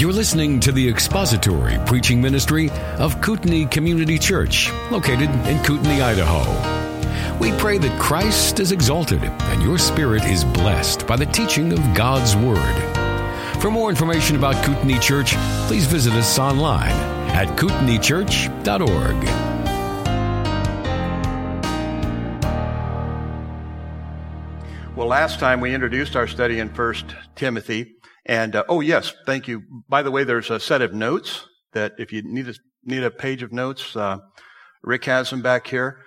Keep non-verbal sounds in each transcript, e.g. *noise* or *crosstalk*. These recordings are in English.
You're listening to the expository preaching ministry of Kootenai Community Church, located in Kootenai, Idaho. We pray that Christ is exalted and your spirit is blessed by the teaching of God's Word. For more information about Kootenai Church, please visit us online at kootenaichurch.org. Well, last time we introduced our study in First Timothy, and uh, oh yes, thank you. By the way, there's a set of notes that if you need a, need a page of notes, uh, Rick has them back here.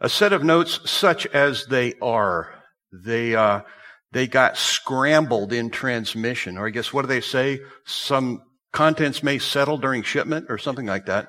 A set of notes such as they are. They uh, they got scrambled in transmission, or I guess what do they say? Some contents may settle during shipment, or something like that.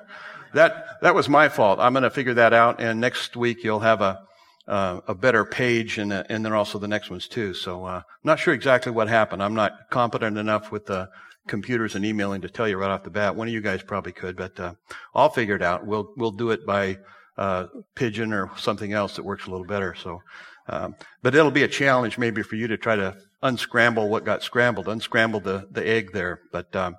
That that was my fault. I'm going to figure that out, and next week you'll have a uh, a better page and, uh, and then also the next ones too. So, uh, I'm not sure exactly what happened. I'm not competent enough with the computers and emailing to tell you right off the bat. One of you guys probably could, but, uh, I'll figure it out. We'll, we'll do it by, uh, pigeon or something else that works a little better. So, um, but it'll be a challenge maybe for you to try to unscramble what got scrambled, unscramble the, the egg there. But, um,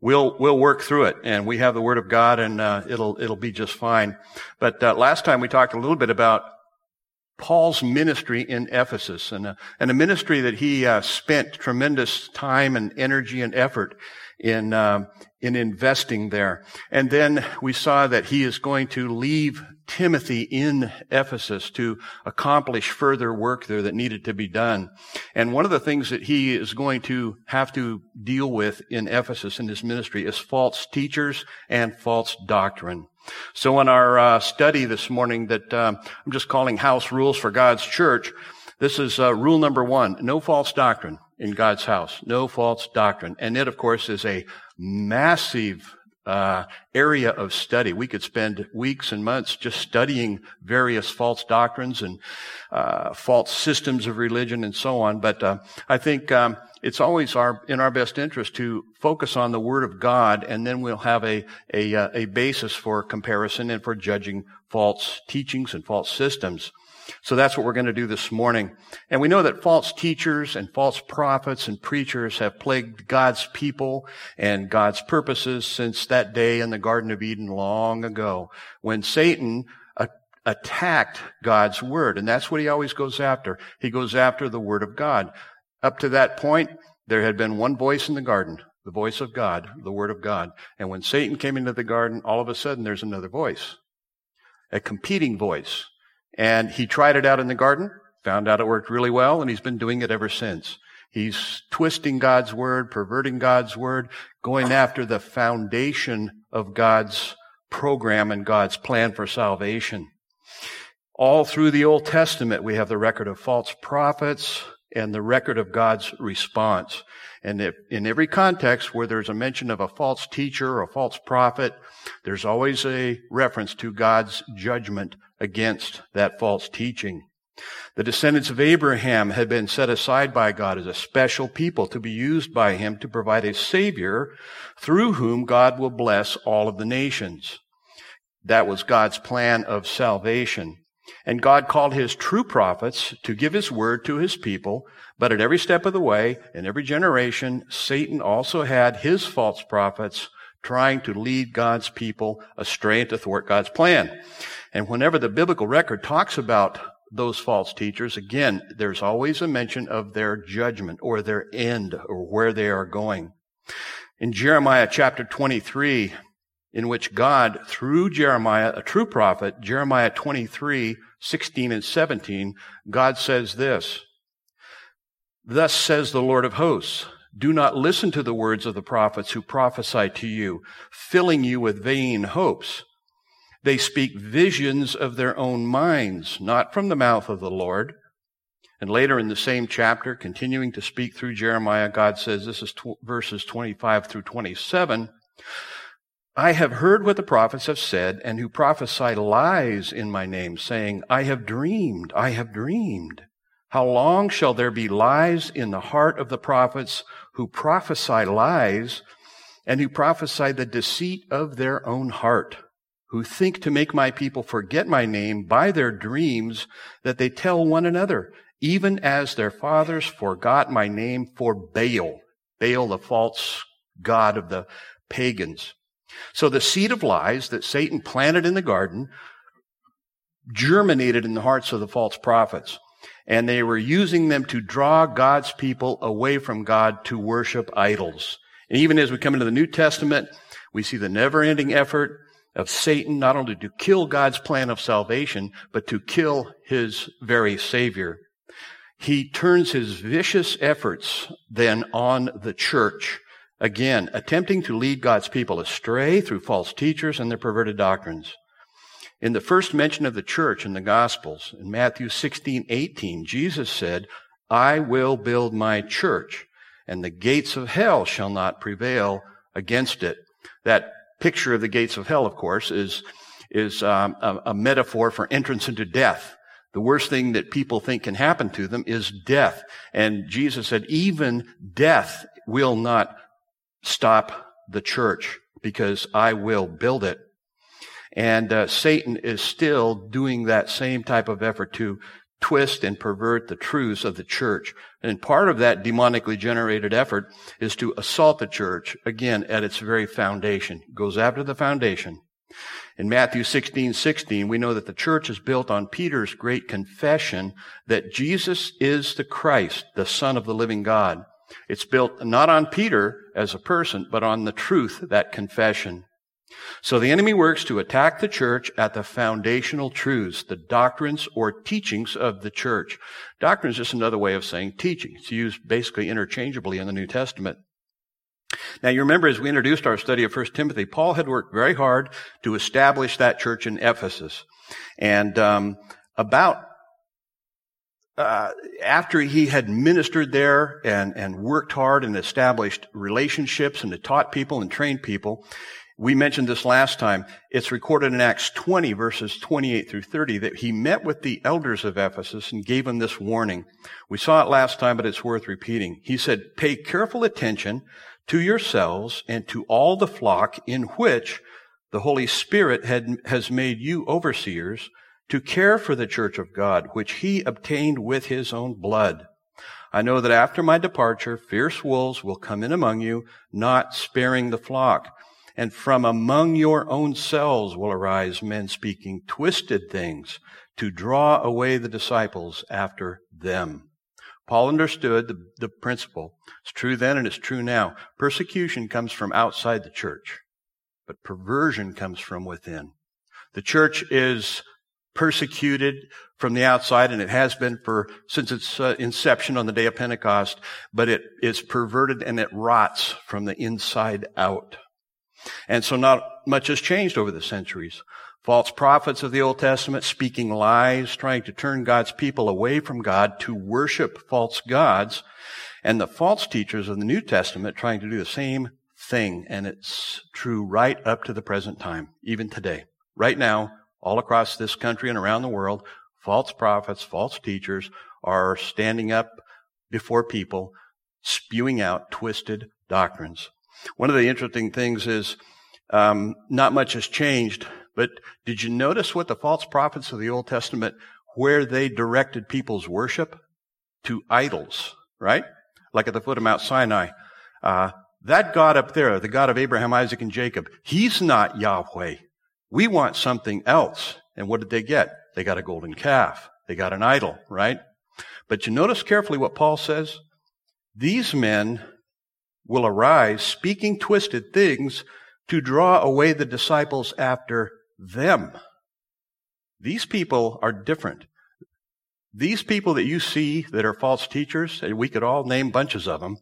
we'll we'll work through it, and we have the Word of God, and uh, it'll it'll be just fine. But uh, last time we talked a little bit about Paul's ministry in Ephesus and a, and a ministry that he uh, spent tremendous time and energy and effort in uh, in investing there. And then we saw that he is going to leave Timothy in Ephesus to accomplish further work there that needed to be done. And one of the things that he is going to have to deal with in Ephesus in his ministry is false teachers and false doctrine. So in our uh, study this morning that um, I'm just calling house rules for God's church, this is uh, rule number one, no false doctrine in God's house. No false doctrine. And it, of course, is a massive uh, area of study. We could spend weeks and months just studying various false doctrines and uh, false systems of religion and so on. But uh, I think um, it's always our in our best interest to focus on the Word of God, and then we'll have a a, uh, a basis for comparison and for judging false teachings and false systems. So that's what we're going to do this morning. And we know that false teachers and false prophets and preachers have plagued God's people and God's purposes since that day in the Garden of Eden long ago when Satan attacked God's word. And that's what he always goes after. He goes after the word of God. Up to that point, there had been one voice in the garden, the voice of God, the Word of God. And when Satan came into the garden, all of a sudden there's another voice, a competing voice. And he tried it out in the garden, found out it worked really well, and he's been doing it ever since. He's twisting God's Word, perverting God's Word, going after the foundation of God's program and God's plan for salvation. All through the Old Testament, we have the record of false prophets, and the record of God's response. And if, in every context where there's a mention of a false teacher or a false prophet, there's always a reference to God's judgment against that false teaching. The descendants of Abraham had been set aside by God as a special people to be used by him to provide a savior through whom God will bless all of the nations. That was God's plan of salvation. And God called his true prophets to give his word to his people. But at every step of the way, in every generation, Satan also had his false prophets trying to lead God's people astray and to thwart God's plan. And whenever the biblical record talks about those false teachers, again, there's always a mention of their judgment or their end or where they are going. In Jeremiah chapter 23, in which God, through Jeremiah, a true prophet, Jeremiah 23, 16 and 17, God says this, Thus says the Lord of hosts, do not listen to the words of the prophets who prophesy to you, filling you with vain hopes. They speak visions of their own minds, not from the mouth of the Lord. And later in the same chapter, continuing to speak through Jeremiah, God says, this is tw- verses 25 through 27, I have heard what the prophets have said and who prophesy lies in my name, saying, I have dreamed, I have dreamed. How long shall there be lies in the heart of the prophets who prophesy lies and who prophesy the deceit of their own heart, who think to make my people forget my name by their dreams that they tell one another, even as their fathers forgot my name for Baal, Baal the false God of the pagans. So the seed of lies that Satan planted in the garden germinated in the hearts of the false prophets. And they were using them to draw God's people away from God to worship idols. And even as we come into the New Testament, we see the never ending effort of Satan not only to kill God's plan of salvation, but to kill his very Savior. He turns his vicious efforts then on the church, again, attempting to lead God's people astray through false teachers and their perverted doctrines. In the first mention of the church in the Gospels, in Matthew 16, 18, Jesus said, I will build my church, and the gates of hell shall not prevail against it. That picture of the gates of hell, of course, is, is um, a, a metaphor for entrance into death. The worst thing that people think can happen to them is death. And Jesus said, even death will not stop the church because I will build it. And uh, Satan is still doing that same type of effort to twist and pervert the truths of the church. And part of that demonically generated effort is to assault the church, again, at its very foundation. It goes after the foundation. In Matthew 16, 16, we know that the church is built on Peter's great confession that Jesus is the Christ, the Son of the living God. It's built not on Peter as a person, but on the truth, that confession. So the enemy works to attack the church at the foundational truths, the doctrines or teachings of the church. Doctrine is just another way of saying teaching. It's used basically interchangeably in the New Testament. Now you remember as we introduced our study of 1 Timothy, Paul had worked very hard to establish that church in Ephesus. And um, about uh, after he had ministered there and, and worked hard and established relationships and had taught people and trained people, we mentioned this last time. It's recorded in Acts 20 verses 28 through 30 that he met with the elders of Ephesus and gave them this warning. We saw it last time, but it's worth repeating. He said, pay careful attention to yourselves and to all the flock in which the Holy Spirit had, has made you overseers to care for the church of God, which he obtained with his own blood. I know that after my departure, fierce wolves will come in among you, not sparing the flock. And from among your own selves will arise men speaking twisted things to draw away the disciples after them. Paul understood the, the principle. It's true then and it's true now. Persecution comes from outside the church, but perversion comes from within. The church is persecuted from the outside, and it has been for since its uh, inception on the day of Pentecost. But it is perverted and it rots from the inside out. And so not much has changed over the centuries. False prophets of the Old Testament speaking lies, trying to turn God's people away from God to worship false gods, and the false teachers of the New Testament trying to do the same thing. And it's true right up to the present time, even today. Right now, all across this country and around the world, false prophets, false teachers are standing up before people, spewing out twisted doctrines. One of the interesting things is um, not much has changed, but did you notice what the false prophets of the Old Testament, where they directed people's worship? To idols, right? Like at the foot of Mount Sinai. Uh, that God up there, the God of Abraham, Isaac, and Jacob, he's not Yahweh. We want something else. And what did they get? They got a golden calf. They got an idol, right? But you notice carefully what Paul says? These men will arise speaking twisted things to draw away the disciples after them. These people are different. These people that you see that are false teachers, and we could all name bunches of them,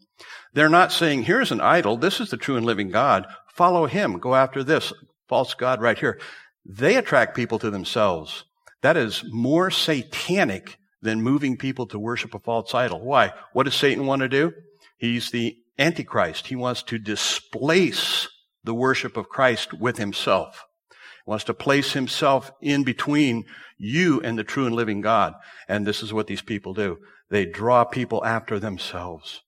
they're not saying, here's an idol, this is the true and living God, follow him, go after this false God right here. They attract people to themselves. That is more satanic than moving people to worship a false idol. Why? What does Satan want to do? He's the Antichrist. He wants to displace the worship of Christ with himself. He wants to place himself in between you and the true and living God. And this is what these people do. They draw people after themselves.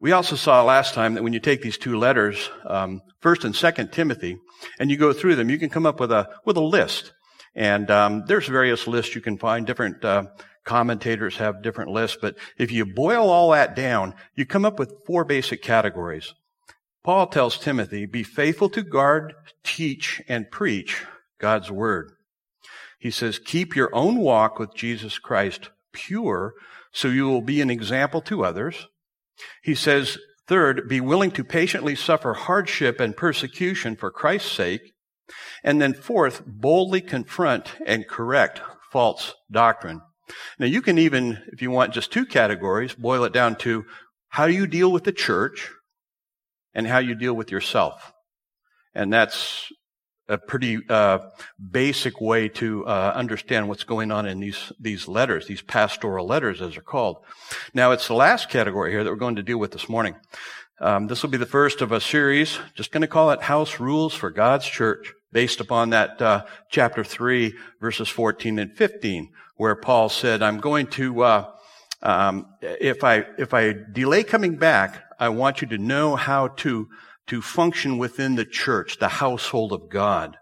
We also saw last time that when you take these two letters, um, First and Second Timothy, and you go through them, you can come up with a with a list. And um, there's various lists you can find. Different uh, Commentators have different lists, but if you boil all that down, you come up with four basic categories. Paul tells Timothy, be faithful to guard, teach, and preach God's word. He says, keep your own walk with Jesus Christ pure so you will be an example to others. He says, third, be willing to patiently suffer hardship and persecution for Christ's sake. And then fourth, boldly confront and correct false doctrine. Now you can even, if you want just two categories, boil it down to how you deal with the church and how you deal with yourself. And that's a pretty uh, basic way to uh, understand what's going on in these these letters, these pastoral letters, as they're called. Now, it's the last category here that we're going to deal with this morning. Um, this will be the first of a series. Just going to call it "House Rules for God's Church," based upon that uh, chapter three, verses fourteen and fifteen, where Paul said, "I'm going to." Uh, um, if I if I delay coming back, I want you to know how to to function within the church, the household of God.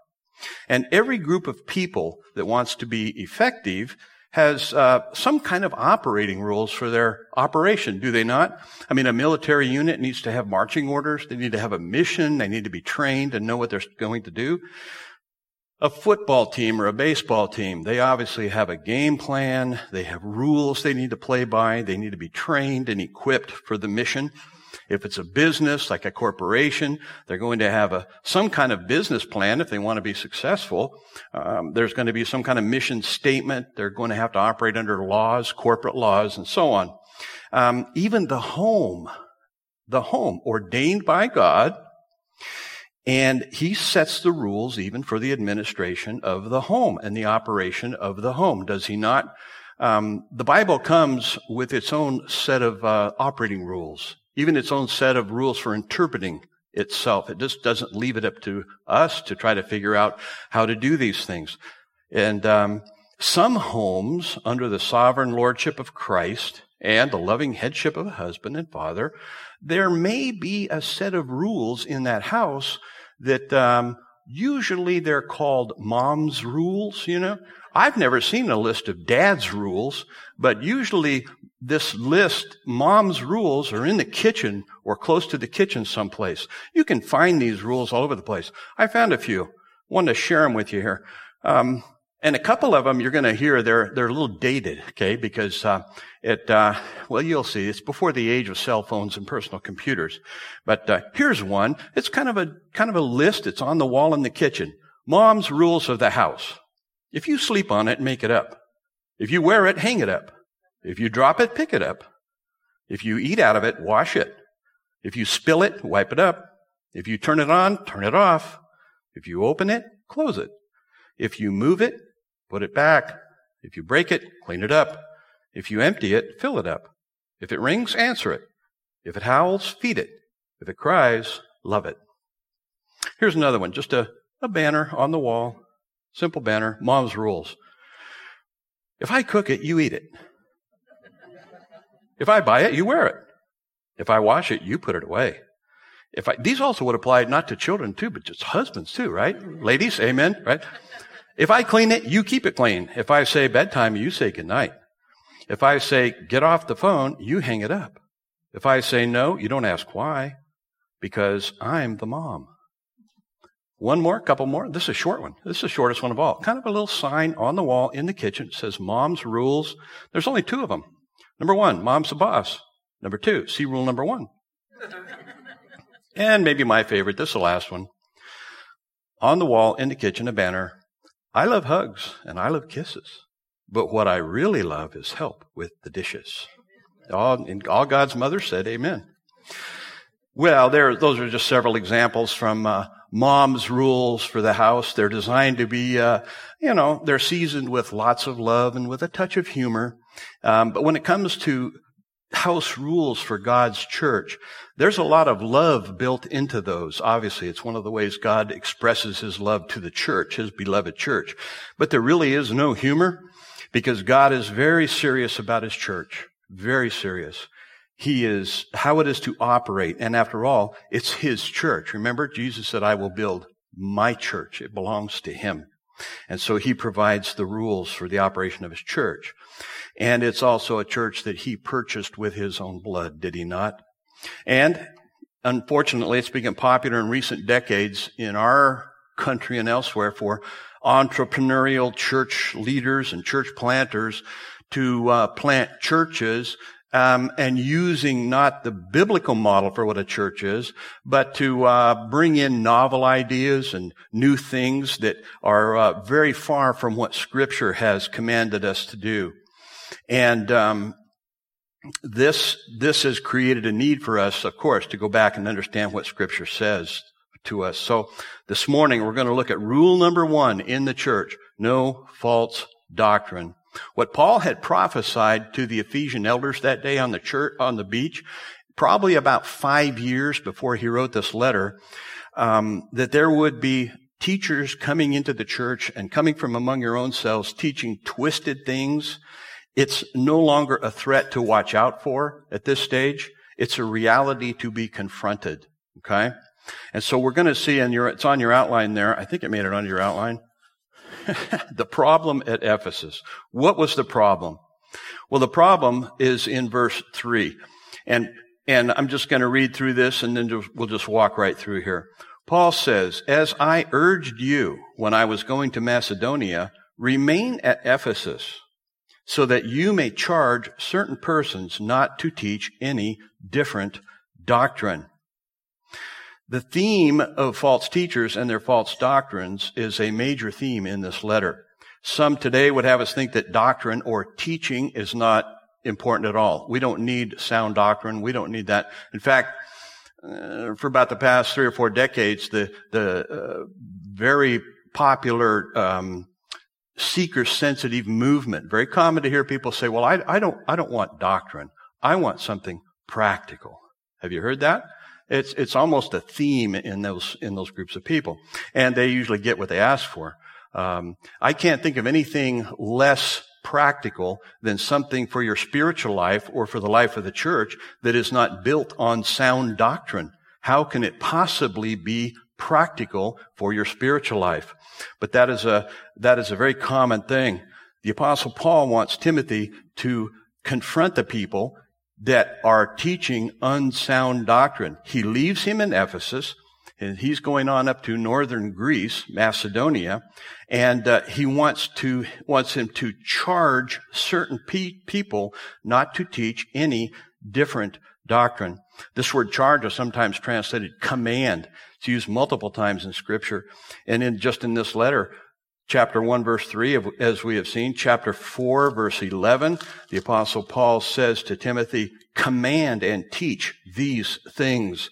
And every group of people that wants to be effective has uh, some kind of operating rules for their operation, do they not? I mean, a military unit needs to have marching orders. They need to have a mission. They need to be trained and know what they're going to do. A football team or a baseball team, they obviously have a game plan. They have rules they need to play by. They need to be trained and equipped for the mission. If it's a business, like a corporation, they're going to have a, some kind of business plan if they want to be successful. Um, there's going to be some kind of mission statement. They're going to have to operate under laws, corporate laws, and so on. Um, even the home, the home ordained by God, and he sets the rules even for the administration of the home and the operation of the home. Does he not? Um, the Bible comes with its own set of uh, operating rules even its own set of rules for interpreting itself. It just doesn't leave it up to us to try to figure out how to do these things. And um, some homes, under the sovereign lordship of Christ and the loving headship of a husband and father, there may be a set of rules in that house that um, usually they're called mom's rules. You know, I've never seen a list of dad's rules, but usually this list, mom's rules, are in the kitchen or close to the kitchen someplace. You can find these rules all over the place. I found a few. Want to share them with you here. Um, and a couple of them you're going to hear they're they're a little dated, okay? Because uh, it uh, well you'll see it's before the age of cell phones and personal computers. But uh, here's one. It's kind of a kind of a list. It's on the wall in the kitchen. Mom's rules of the house. If you sleep on it, make it up. If you wear it, hang it up. If you drop it, pick it up. If you eat out of it, wash it. If you spill it, wipe it up. If you turn it on, turn it off. If you open it, close it. If you move it, put it back. If you break it, clean it up. If you empty it, fill it up. If it rings, answer it. If it howls, feed it. If it cries, love it. Here's another one, just a, a banner on the wall. Simple banner, mom's rules. If I cook it, you eat it. If I buy it, you wear it. If I wash it, you put it away. If I, these also would apply not to children too, but just husbands too, right? Ladies, amen, right? If I clean it, you keep it clean. If I say bedtime, you say goodnight. If I say get off the phone, you hang it up. If I say no, you don't ask why, because I'm the mom. One more, couple more. This is a short one. This is the shortest one of all. Kind of a little sign on the wall in the kitchen. It says mom's rules. There's only two of them. Number one, mom's the boss. Number two, see rule number one. and maybe my favorite, this is the last one. On the wall in the kitchen, a banner. I love hugs and I love kisses. But what I really love is help with the dishes. All, all God's mother said amen. Well, there, those are just several examples from uh, mom's rules for the house. They're designed to be, uh, you know, they're seasoned with lots of love and with a touch of humor. Um, but when it comes to house rules for God's church, there's a lot of love built into those. Obviously, it's one of the ways God expresses his love to the church, his beloved church. But there really is no humor because God is very serious about his church. Very serious. He is how it is to operate. And after all, it's his church. Remember, Jesus said, I will build my church. It belongs to him. And so he provides the rules for the operation of his church. And it's also a church that he purchased with his own blood, did he not? And unfortunately, it's become popular in recent decades in our country and elsewhere for entrepreneurial church leaders and church planters to uh, plant churches um, and using not the biblical model for what a church is, but to uh, bring in novel ideas and new things that are uh, very far from what Scripture has commanded us to do. And um, this this has created a need for us, of course, to go back and understand what Scripture says to us. So this morning we're going to look at rule number one in the church: no false doctrine. What Paul had prophesied to the Ephesian elders that day on the church, on the beach, probably about five years before he wrote this letter, um, that there would be teachers coming into the church and coming from among your own selves teaching twisted things. It's no longer a threat to watch out for at this stage. It's a reality to be confronted. Okay? And so we're going to see, and it's on your outline there. I think it made it on your outline. *laughs* the problem at Ephesus. What was the problem? Well, the problem is in verse three. And, and I'm just going to read through this and then we'll just walk right through here. Paul says, as I urged you when I was going to Macedonia, remain at Ephesus so that you may charge certain persons not to teach any different doctrine. The theme of false teachers and their false doctrines is a major theme in this letter. Some today would have us think that doctrine or teaching is not important at all. We don't need sound doctrine. We don't need that. In fact, uh, for about the past three or four decades, the the uh, very popular um, seeker-sensitive movement. Very common to hear people say, "Well, I, I don't I don't want doctrine. I want something practical." Have you heard that? It's, it's almost a theme in those, in those groups of people. And they usually get what they ask for. Um, I can't think of anything less practical than something for your spiritual life or for the life of the church that is not built on sound doctrine. How can it possibly be practical for your spiritual life? But that is a, that is a very common thing. The apostle Paul wants Timothy to confront the people that are teaching unsound doctrine. He leaves him in Ephesus, and he's going on up to northern Greece, Macedonia, and uh, he wants to wants him to charge certain pe- people not to teach any different doctrine. This word charge is sometimes translated command. It's used multiple times in Scripture, and in just in this letter, chapter 1 verse 3 as we have seen chapter 4 verse 11 the apostle paul says to timothy command and teach these things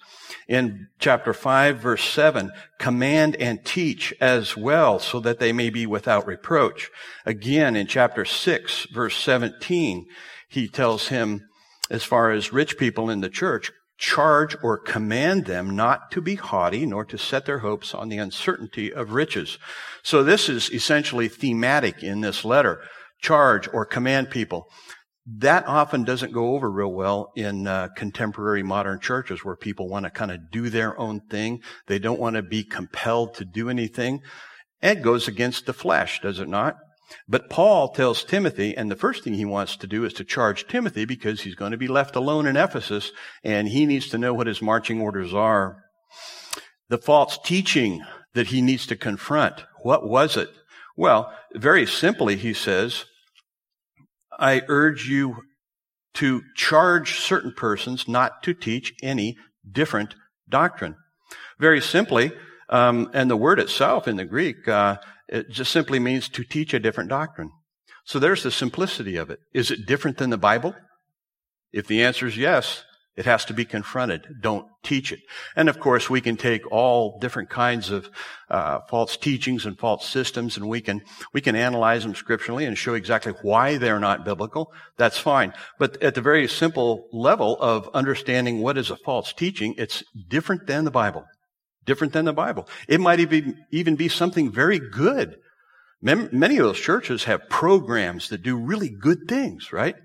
in chapter 5 verse 7 command and teach as well so that they may be without reproach again in chapter 6 verse 17 he tells him as far as rich people in the church charge or command them not to be haughty nor to set their hopes on the uncertainty of riches. So this is essentially thematic in this letter. Charge or command people. That often doesn't go over real well in uh, contemporary modern churches where people want to kind of do their own thing. They don't want to be compelled to do anything. It goes against the flesh, does it not? But Paul tells Timothy, and the first thing he wants to do is to charge Timothy because he's going to be left alone in Ephesus and he needs to know what his marching orders are. The false teaching that he needs to confront. What was it? Well, very simply, he says, I urge you to charge certain persons not to teach any different doctrine. Very simply, um, and the word itself in the Greek uh, it just simply means to teach a different doctrine. So there's the simplicity of it. Is it different than the Bible? If the answer is yes, it has to be confronted. Don't teach it. And of course, we can take all different kinds of uh, false teachings and false systems, and we can we can analyze them scripturally and show exactly why they're not biblical. That's fine. But at the very simple level of understanding what is a false teaching, it's different than the Bible different than the Bible. It might even, even be something very good. Many of those churches have programs that do really good things, right?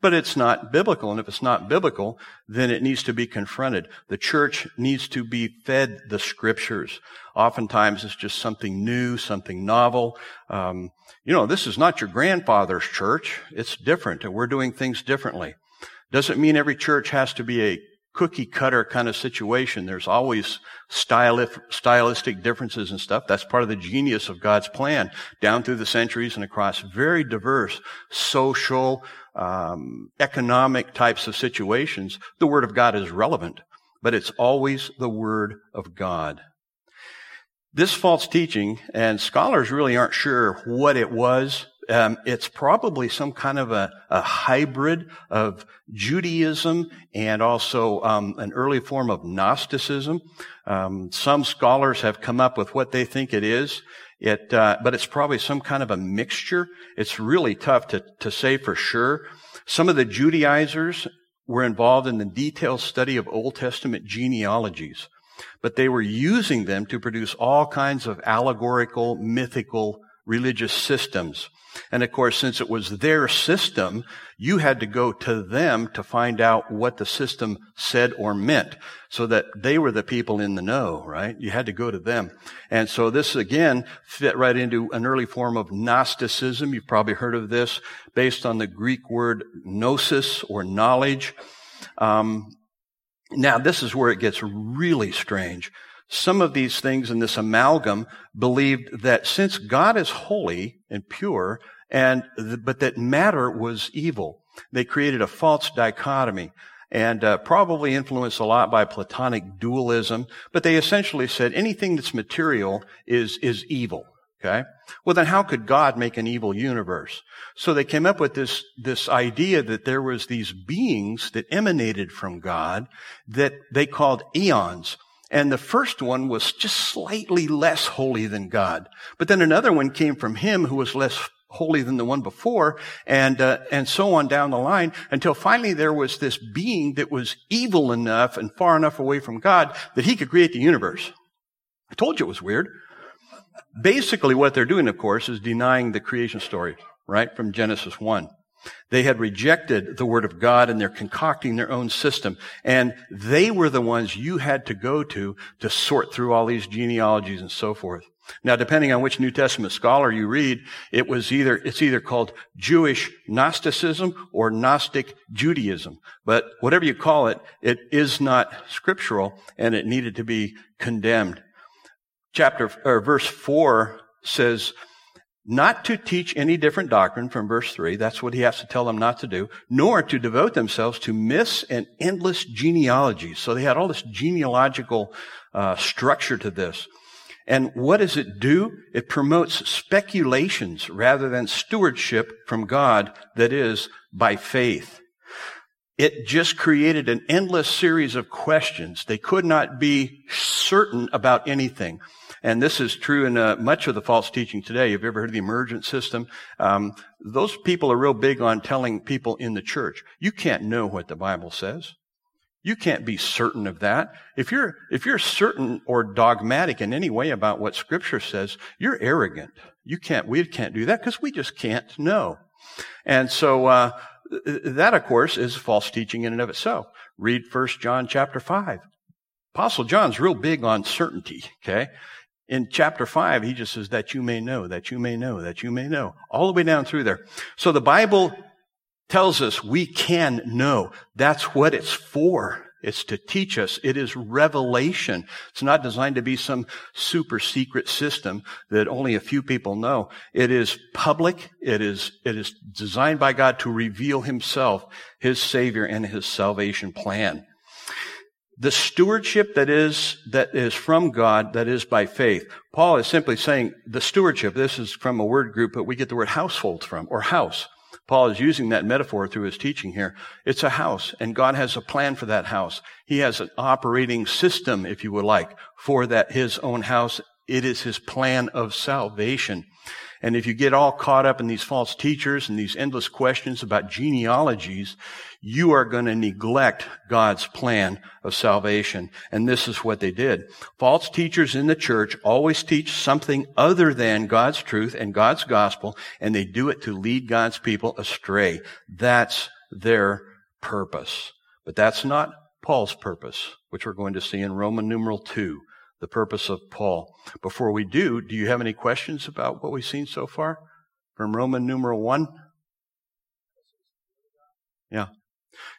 But it's not biblical. And if it's not biblical, then it needs to be confronted. The church needs to be fed the scriptures. Oftentimes it's just something new, something novel. Um, you know, this is not your grandfather's church. It's different and we're doing things differently. Doesn't mean every church has to be a cookie cutter kind of situation. There's always stylistic differences and stuff. That's part of the genius of God's plan down through the centuries and across very diverse social, um, economic types of situations. The Word of God is relevant, but it's always the Word of God. This false teaching, and scholars really aren't sure what it was um, it's probably some kind of a, a hybrid of Judaism and also um, an early form of Gnosticism. Um, some scholars have come up with what they think it is. It, uh, but it's probably some kind of a mixture. It's really tough to, to say for sure. Some of the Judaizers were involved in the detailed study of Old Testament genealogies, but they were using them to produce all kinds of allegorical, mythical religious systems. And of course, since it was their system, you had to go to them to find out what the system said or meant so that they were the people in the know, right? You had to go to them. And so this again fit right into an early form of Gnosticism. You've probably heard of this based on the Greek word gnosis or knowledge. Um, now this is where it gets really strange. Some of these things in this amalgam believed that since God is holy and pure, and but that matter was evil, they created a false dichotomy and uh, probably influenced a lot by Platonic dualism. But they essentially said anything that's material is is evil. Okay. Well, then how could God make an evil universe? So they came up with this, this idea that there was these beings that emanated from God that they called eons. And the first one was just slightly less holy than God. But then another one came from him who was less holy than the one before, and uh, and so on down the line, until finally there was this being that was evil enough and far enough away from God that he could create the universe. I told you it was weird. Basically, what they're doing, of course, is denying the creation story, right, from Genesis 1. They had rejected the Word of God and they're concocting their own system. And they were the ones you had to go to to sort through all these genealogies and so forth. Now, depending on which New Testament scholar you read, it was either, it's either called Jewish Gnosticism or Gnostic Judaism. But whatever you call it, it is not scriptural and it needed to be condemned. Chapter, or verse four says, not to teach any different doctrine from verse 3. That's what he has to tell them not to do, nor to devote themselves to myths and endless genealogies. So they had all this genealogical uh, structure to this. And what does it do? It promotes speculations rather than stewardship from God that is by faith. It just created an endless series of questions. They could not be certain about anything. And this is true in uh, much of the false teaching today. You've ever heard of the emergent system? Um, those people are real big on telling people in the church, you can't know what the Bible says. You can't be certain of that. If you're, if you're certain or dogmatic in any way about what scripture says, you're arrogant. You can't, we can't do that because we just can't know. And so, uh, that of course is false teaching in and of itself. Read 1 John chapter 5. Apostle John's real big on certainty, okay? In chapter 5, he just says, that you may know, that you may know, that you may know. All the way down through there. So the Bible tells us we can know. That's what it's for. It's to teach us. It is revelation. It's not designed to be some super secret system that only a few people know. It is public. It is, it is designed by God to reveal himself, his savior and his salvation plan the stewardship that is, that is from God, that is by faith. Paul is simply saying the stewardship, this is from a word group that we get the word household from, or house. Paul is using that metaphor through his teaching here. It's a house, and God has a plan for that house. He has an operating system, if you would like, for that, his own house. It is his plan of salvation. And if you get all caught up in these false teachers and these endless questions about genealogies, you are going to neglect God's plan of salvation. And this is what they did. False teachers in the church always teach something other than God's truth and God's gospel, and they do it to lead God's people astray. That's their purpose. But that's not Paul's purpose, which we're going to see in Roman numeral 2 the purpose of Paul. Before we do, do you have any questions about what we've seen so far from Roman numeral one? Yeah.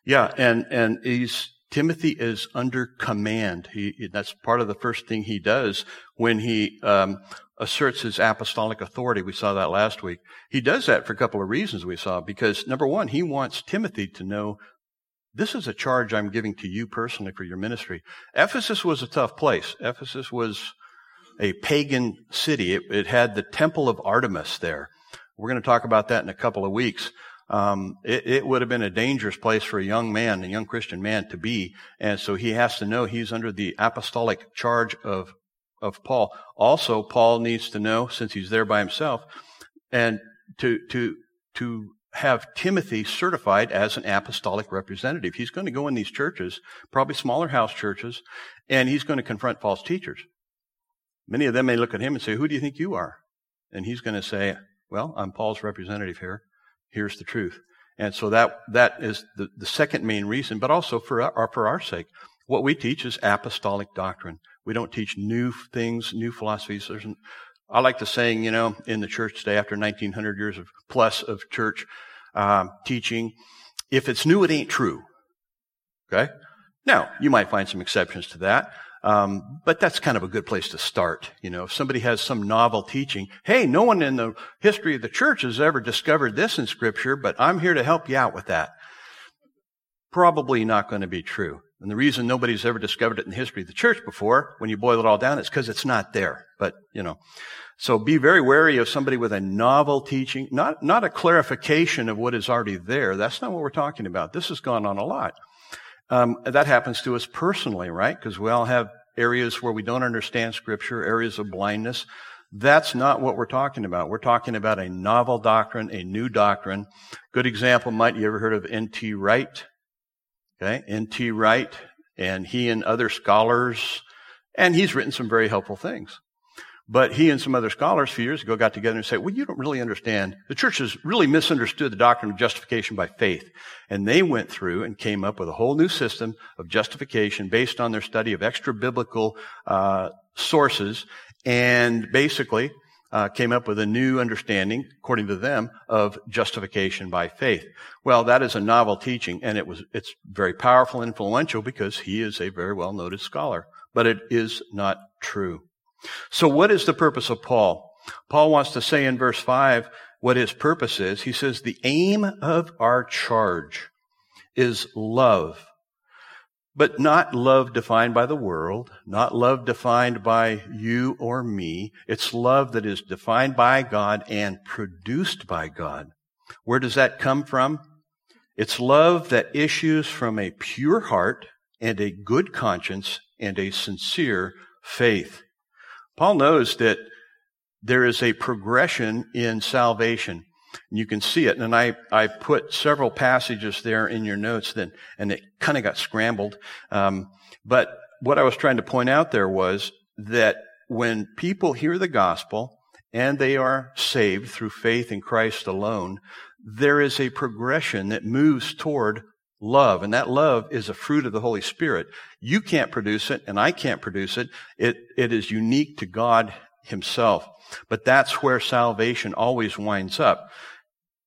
Yeah, and, and he's, Timothy is under command. He, that's part of the first thing he does when he um, asserts his apostolic authority. We saw that last week. He does that for a couple of reasons we saw. Because number one, he wants Timothy to know this is a charge I'm giving to you personally for your ministry. Ephesus was a tough place. Ephesus was a pagan city. It, it had the temple of Artemis there. We're going to talk about that in a couple of weeks um, it, it, would have been a dangerous place for a young man, a young Christian man to be. And so he has to know he's under the apostolic charge of, of Paul. Also, Paul needs to know, since he's there by himself, and to, to, to have Timothy certified as an apostolic representative. He's going to go in these churches, probably smaller house churches, and he's going to confront false teachers. Many of them may look at him and say, Who do you think you are? And he's going to say, Well, I'm Paul's representative here. Here's the truth. And so that, that is the, the second main reason, but also for our, for our sake. What we teach is apostolic doctrine. We don't teach new things, new philosophies. There's, I like the saying, you know, in the church today, after 1900 years of plus of church um, teaching, if it's new, it ain't true. Okay? Now, you might find some exceptions to that. Um, but that's kind of a good place to start. You know, if somebody has some novel teaching, hey, no one in the history of the church has ever discovered this in Scripture, but I'm here to help you out with that. Probably not going to be true. And the reason nobody's ever discovered it in the history of the church before, when you boil it all down, is because it's not there. But, you know, so be very wary of somebody with a novel teaching, not, not a clarification of what is already there. That's not what we're talking about. This has gone on a lot. Um, that happens to us personally, right? Because we all have areas where we don't understand Scripture, areas of blindness. That's not what we're talking about. We're talking about a novel doctrine, a new doctrine. Good example might you ever heard of N.T. Wright? Okay, N.T. Wright, and he and other scholars, and he's written some very helpful things. But he and some other scholars a few years ago got together and said, well, you don't really understand. The church has really misunderstood the doctrine of justification by faith. And they went through and came up with a whole new system of justification based on their study of extra biblical uh, sources and basically uh, came up with a new understanding, according to them, of justification by faith. Well, that is a novel teaching, and it was it's very powerful and influential because he is a very well noted scholar. But it is not true. So what is the purpose of Paul? Paul wants to say in verse 5 what his purpose is. He says, the aim of our charge is love. But not love defined by the world, not love defined by you or me. It's love that is defined by God and produced by God. Where does that come from? It's love that issues from a pure heart and a good conscience and a sincere faith. Paul knows that there is a progression in salvation. And you can see it. And I, I put several passages there in your notes then, and it kind of got scrambled. Um, but what I was trying to point out there was that when people hear the gospel and they are saved through faith in Christ alone, there is a progression that moves toward love. And that love is a fruit of the Holy Spirit. You can't produce it and I can't produce it. It, it is unique to God himself. But that's where salvation always winds up.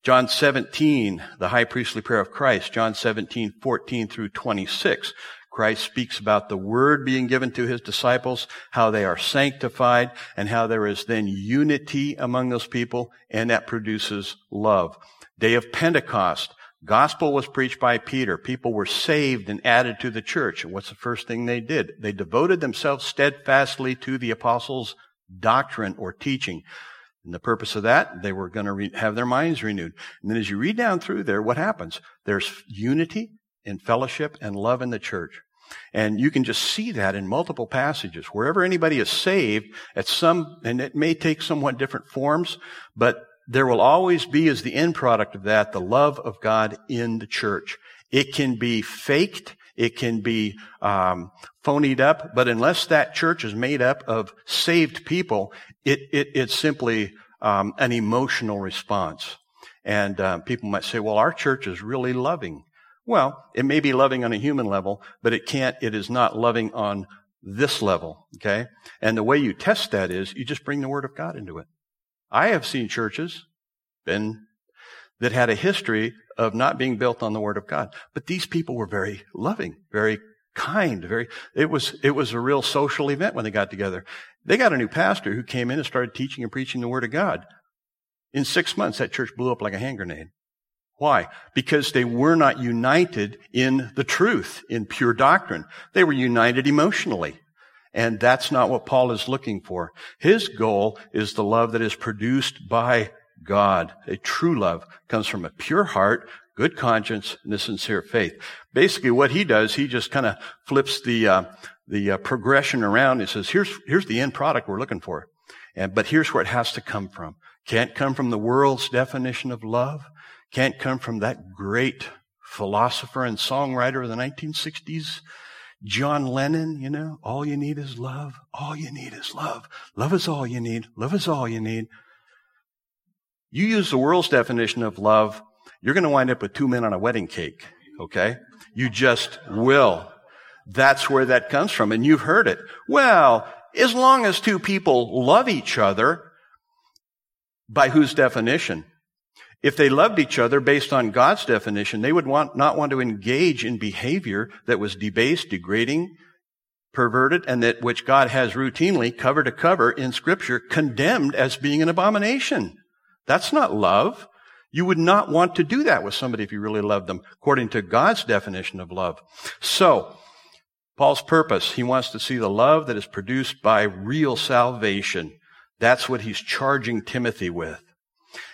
John 17, the high priestly prayer of Christ, John 17, 14 through 26. Christ speaks about the word being given to his disciples, how they are sanctified, and how there is then unity among those people, and that produces love. Day of Pentecost, Gospel was preached by Peter. People were saved and added to the church. And what's the first thing they did? They devoted themselves steadfastly to the apostles' doctrine or teaching. And the purpose of that, they were going to re- have their minds renewed. And then as you read down through there, what happens? There's unity and fellowship and love in the church. And you can just see that in multiple passages. Wherever anybody is saved, at some, and it may take somewhat different forms, but there will always be as the end product of that the love of God in the church. It can be faked. It can be um, phonied up, but unless that church is made up of saved people, it, it it's simply um, an emotional response. And uh, people might say, "Well, our church is really loving." Well, it may be loving on a human level, but it can't. It is not loving on this level. Okay, and the way you test that is you just bring the Word of God into it. I have seen churches been, that had a history of not being built on the Word of God. But these people were very loving, very kind, very, it was, it was a real social event when they got together. They got a new pastor who came in and started teaching and preaching the Word of God. In six months, that church blew up like a hand grenade. Why? Because they were not united in the truth, in pure doctrine. They were united emotionally. And that's not what Paul is looking for. His goal is the love that is produced by God. A true love comes from a pure heart, good conscience, and a sincere faith. Basically, what he does, he just kind of flips the uh, the uh, progression around. He says, "Here's here's the end product we're looking for, and but here's where it has to come from. Can't come from the world's definition of love. Can't come from that great philosopher and songwriter of the 1960s, John Lennon, you know, all you need is love. All you need is love. Love is all you need. Love is all you need. You use the world's definition of love, you're going to wind up with two men on a wedding cake. Okay? You just will. That's where that comes from. And you've heard it. Well, as long as two people love each other, by whose definition? If they loved each other based on God's definition, they would want, not want to engage in behavior that was debased, degrading, perverted, and that which God has routinely, cover to cover in scripture, condemned as being an abomination. That's not love. You would not want to do that with somebody if you really loved them, according to God's definition of love. So, Paul's purpose, he wants to see the love that is produced by real salvation. That's what he's charging Timothy with.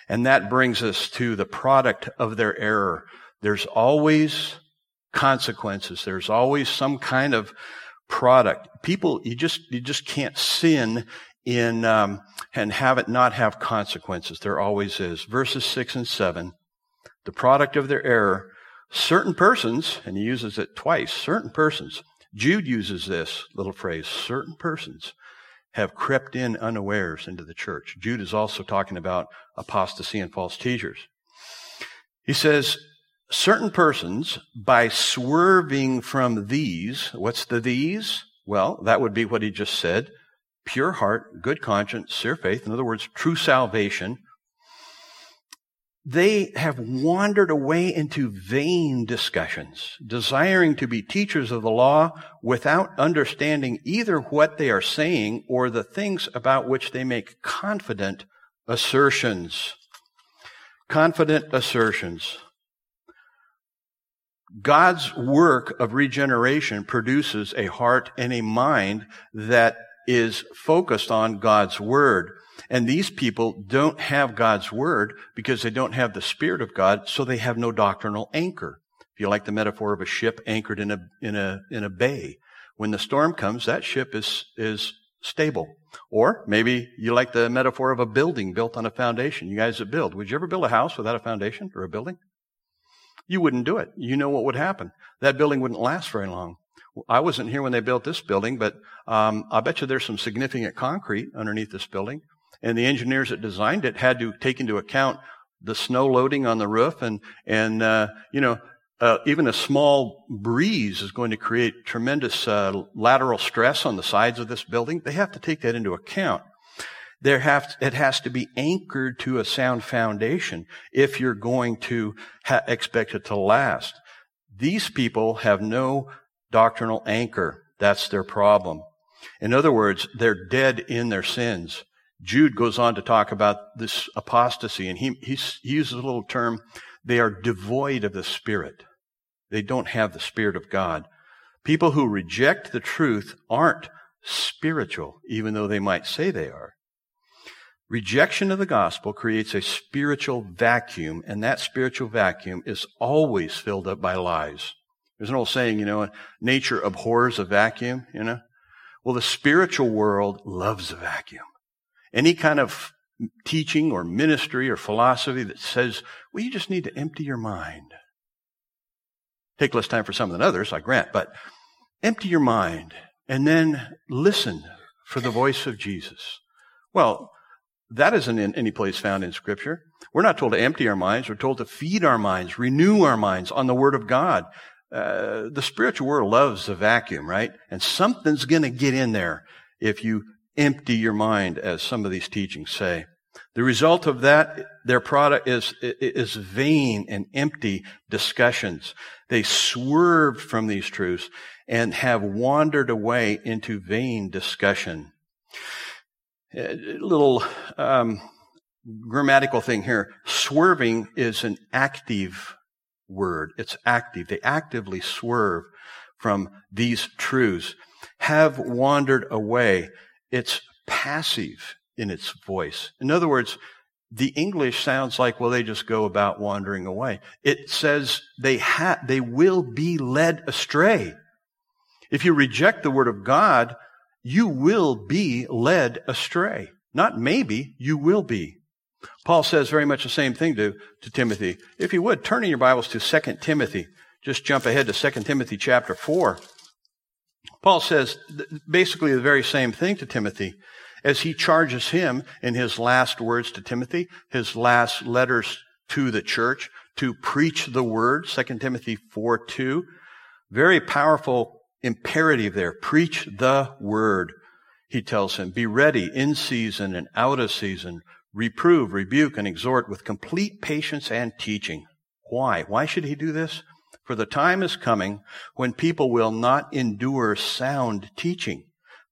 And that brings us to the product of their error. There's always consequences. There's always some kind of product. People, you just, you just can't sin in, um, and have it not have consequences. There always is. Verses six and seven, the product of their error, certain persons, and he uses it twice, certain persons. Jude uses this little phrase, certain persons have crept in unawares into the church. Jude is also talking about apostasy and false teachers. He says, certain persons, by swerving from these, what's the these? Well, that would be what he just said. Pure heart, good conscience, sincere faith. In other words, true salvation they have wandered away into vain discussions, desiring to be teachers of the law without understanding either what they are saying or the things about which they make confident assertions. Confident assertions. God's work of regeneration produces a heart and a mind that is focused on God's Word. And these people don't have God's word because they don't have the Spirit of God, so they have no doctrinal anchor. If you like the metaphor of a ship anchored in a, in a, in a bay, when the storm comes, that ship is, is stable. Or maybe you like the metaphor of a building built on a foundation. You guys that build, would you ever build a house without a foundation or a building? You wouldn't do it. You know what would happen. That building wouldn't last very long. I wasn't here when they built this building, but um, I bet you there's some significant concrete underneath this building. And the engineers that designed it had to take into account the snow loading on the roof and, and, uh, you know, uh, even a small breeze is going to create tremendous uh, lateral stress on the sides of this building. They have to take that into account. There have to, it has to be anchored to a sound foundation if you're going to ha- expect it to last. These people have no doctrinal anchor. That's their problem. In other words, they're dead in their sins. Jude goes on to talk about this apostasy, and he, he uses a little term they are devoid of the Spirit. They don't have the Spirit of God. People who reject the truth aren't spiritual, even though they might say they are. Rejection of the gospel creates a spiritual vacuum, and that spiritual vacuum is always filled up by lies. There's an old saying, you know, nature abhors a vacuum, you know. Well, the spiritual world loves a vacuum. Any kind of teaching or ministry or philosophy that says, well, you just need to empty your mind. Take less time for some than others, I grant, but empty your mind and then listen for the voice of Jesus. Well, that isn't in any place found in Scripture. We're not told to empty our minds. We're told to feed our minds, renew our minds on the Word of God. Uh, the spiritual world loves a vacuum, right? And something's going to get in there if you empty your mind, as some of these teachings say. The result of that, their product is, is vain and empty discussions. They swerved from these truths and have wandered away into vain discussion. A little um, grammatical thing here. Swerving is an active word. It's active. They actively swerve from these truths. Have wandered away. It's passive in its voice. In other words, the English sounds like, well, they just go about wandering away. It says they ha- they will be led astray. If you reject the word of God, you will be led astray. Not maybe, you will be. Paul says very much the same thing to, to Timothy. If you would, turn in your Bibles to 2 Timothy. Just jump ahead to 2 Timothy chapter 4. Paul says basically the very same thing to Timothy as he charges him in his last words to Timothy, his last letters to the church to preach the word, 2 Timothy 4 2. Very powerful imperative there. Preach the word, he tells him. Be ready in season and out of season. Reprove, rebuke, and exhort with complete patience and teaching. Why? Why should he do this? For the time is coming when people will not endure sound teaching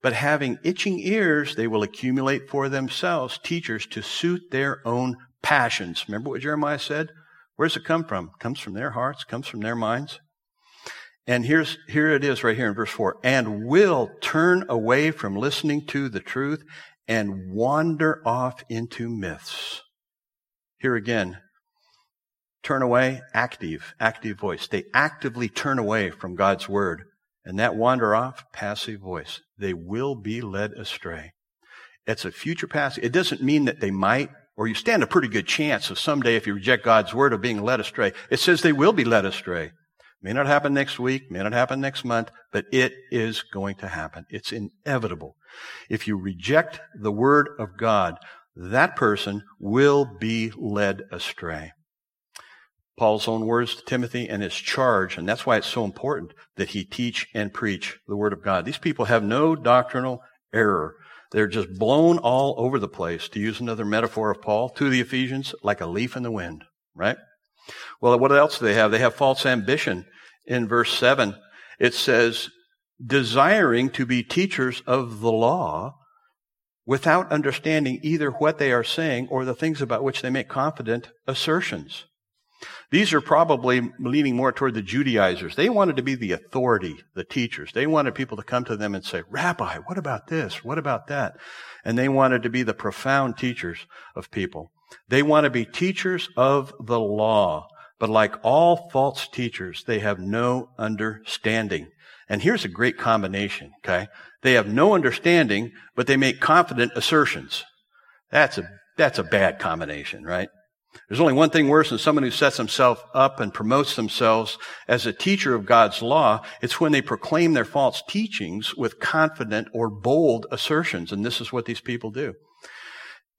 but having itching ears, they will accumulate for themselves teachers to suit their own passions. Remember what Jeremiah said? Where does it come from? It comes from their hearts, comes from their minds. And here's, here it is right here in verse 4. And will turn away from listening to the truth and wander off into myths. Here again, turn away, active, active voice. They actively turn away from God's word. And that wander off, passive voice. They will be led astray. It's a future passive. It doesn't mean that they might, or you stand a pretty good chance of someday, if you reject God's word, of being led astray. It says they will be led astray. May not happen next week, may not happen next month, but it is going to happen. It's inevitable. If you reject the word of God, that person will be led astray. Paul's own words to Timothy and his charge, and that's why it's so important that he teach and preach the Word of God. These people have no doctrinal error. They're just blown all over the place, to use another metaphor of Paul, to the Ephesians, like a leaf in the wind, right? Well, what else do they have? They have false ambition. In verse 7, it says, desiring to be teachers of the law without understanding either what they are saying or the things about which they make confident assertions. These are probably leaning more toward the Judaizers. They wanted to be the authority, the teachers. They wanted people to come to them and say, Rabbi, what about this? What about that? And they wanted to be the profound teachers of people. They want to be teachers of the law. But like all false teachers, they have no understanding. And here's a great combination, okay? They have no understanding, but they make confident assertions. That's a, that's a bad combination, right? There's only one thing worse than someone who sets himself up and promotes themselves as a teacher of God's law. It's when they proclaim their false teachings with confident or bold assertions. And this is what these people do.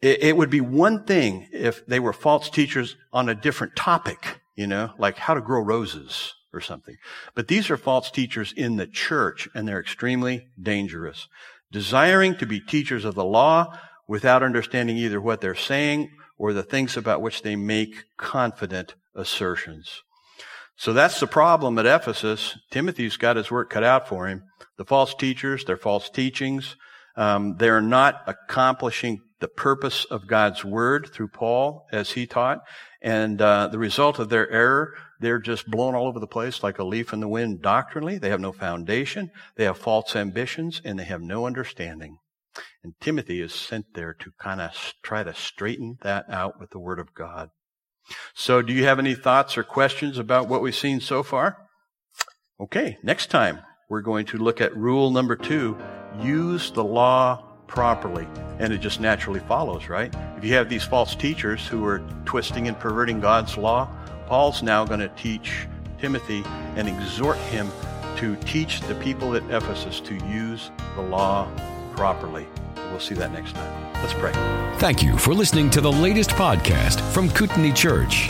It, it would be one thing if they were false teachers on a different topic, you know, like how to grow roses or something. But these are false teachers in the church and they're extremely dangerous. Desiring to be teachers of the law without understanding either what they're saying or the things about which they make confident assertions. So that's the problem at Ephesus. Timothy's got his work cut out for him. The false teachers, their false teachings, um, they're not accomplishing the purpose of God's word through Paul as he taught. And uh, the result of their error, they're just blown all over the place like a leaf in the wind doctrinally. They have no foundation. They have false ambitions and they have no understanding. And Timothy is sent there to kind of try to straighten that out with the Word of God. So, do you have any thoughts or questions about what we've seen so far? Okay, next time we're going to look at rule number two use the law properly. And it just naturally follows, right? If you have these false teachers who are twisting and perverting God's law, Paul's now going to teach Timothy and exhort him to teach the people at Ephesus to use the law properly. We'll see that next time. Let's pray. Thank you for listening to the latest podcast from Kootenai Church.